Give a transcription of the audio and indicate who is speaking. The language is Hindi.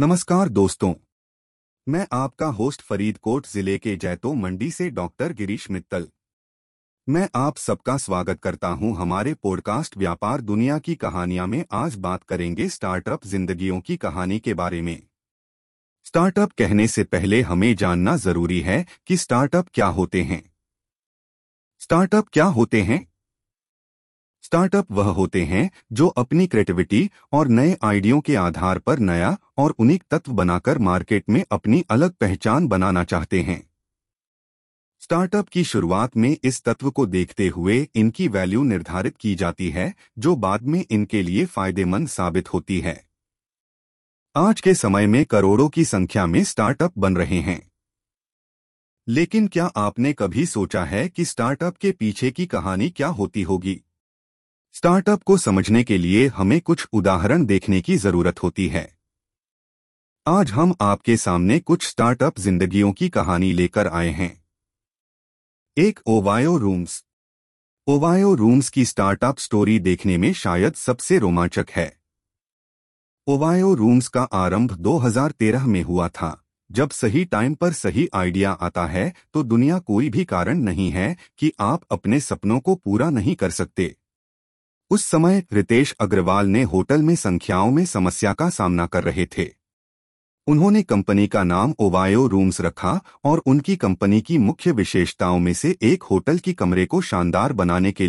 Speaker 1: नमस्कार दोस्तों। मैं आपका होस्ट फरीदकोट ज़िले के जैतो मंडी से डॉक्टर गिरीश मित्तल। मैं आप सबका स्वागत करता हूँ हमारे पॉडकास्ट व्यापार दुनिया की कहानियाँ में। आज बात करेंगे स्टार्टअप जिंदगियों की कहानी के बारे में। स्टार्टअप कहने से पहले हमें जानना ज़रूरी है कि स्टार्टअप क्या होते हैं। स्टार्टअप क्या होते हैं? स्टार्टअप वह होते हैं जो अपनी क्रिएटिविटी और नए आइडियो के आधार पर नया और उनिक तत्व बनाकर मार्केट में अपनी अलग पहचान बनाना चाहते हैं। स्टार्टअप की शुरुआत में इस तत्व को देखते हुए इनकी वैल्यू निर्धारित की जाती है, जो बाद में इनके लिए फ़ायदेमंद साबित होती है। आज के समय में करोड़ों की संख्या में स्टार्टअप बन रहे हैं। लेकिन क्या आपने कभी सोचा है कि स्टार्टअप के पीछे की कहानी क्या होती होगी? स्टार्टअप को समझने के लिए हमें कुछ उदाहरण देखने की ज़रूरत होती है। आज हम आपके सामने कुछ स्टार्टअप जिंदगियों की कहानी लेकर आए हैं। एक ओवायो रूम्स। ओवायो रूम्स की स्टार्टअप स्टोरी देखने में शायद सबसे रोमांचक है। ओवायो रूम्स का आरंभ 2013 में हुआ था। जब सही टाइम पर सही आइडिया आता है तो दुनिया कोई भी कारण नहीं है कि आप अपने सपनों को पूरा नहीं कर सकते। उस समय रितेश अग्रवाल ने होटल में संख्याओं में समस्या का सामना कर रहे थे। उन्होंने कंपनी का नाम ओवायो रूम्स रखा और उनकी कंपनी की मुख्य विशेषताओं में से एक होटल की कमरे को शानदार बनाने के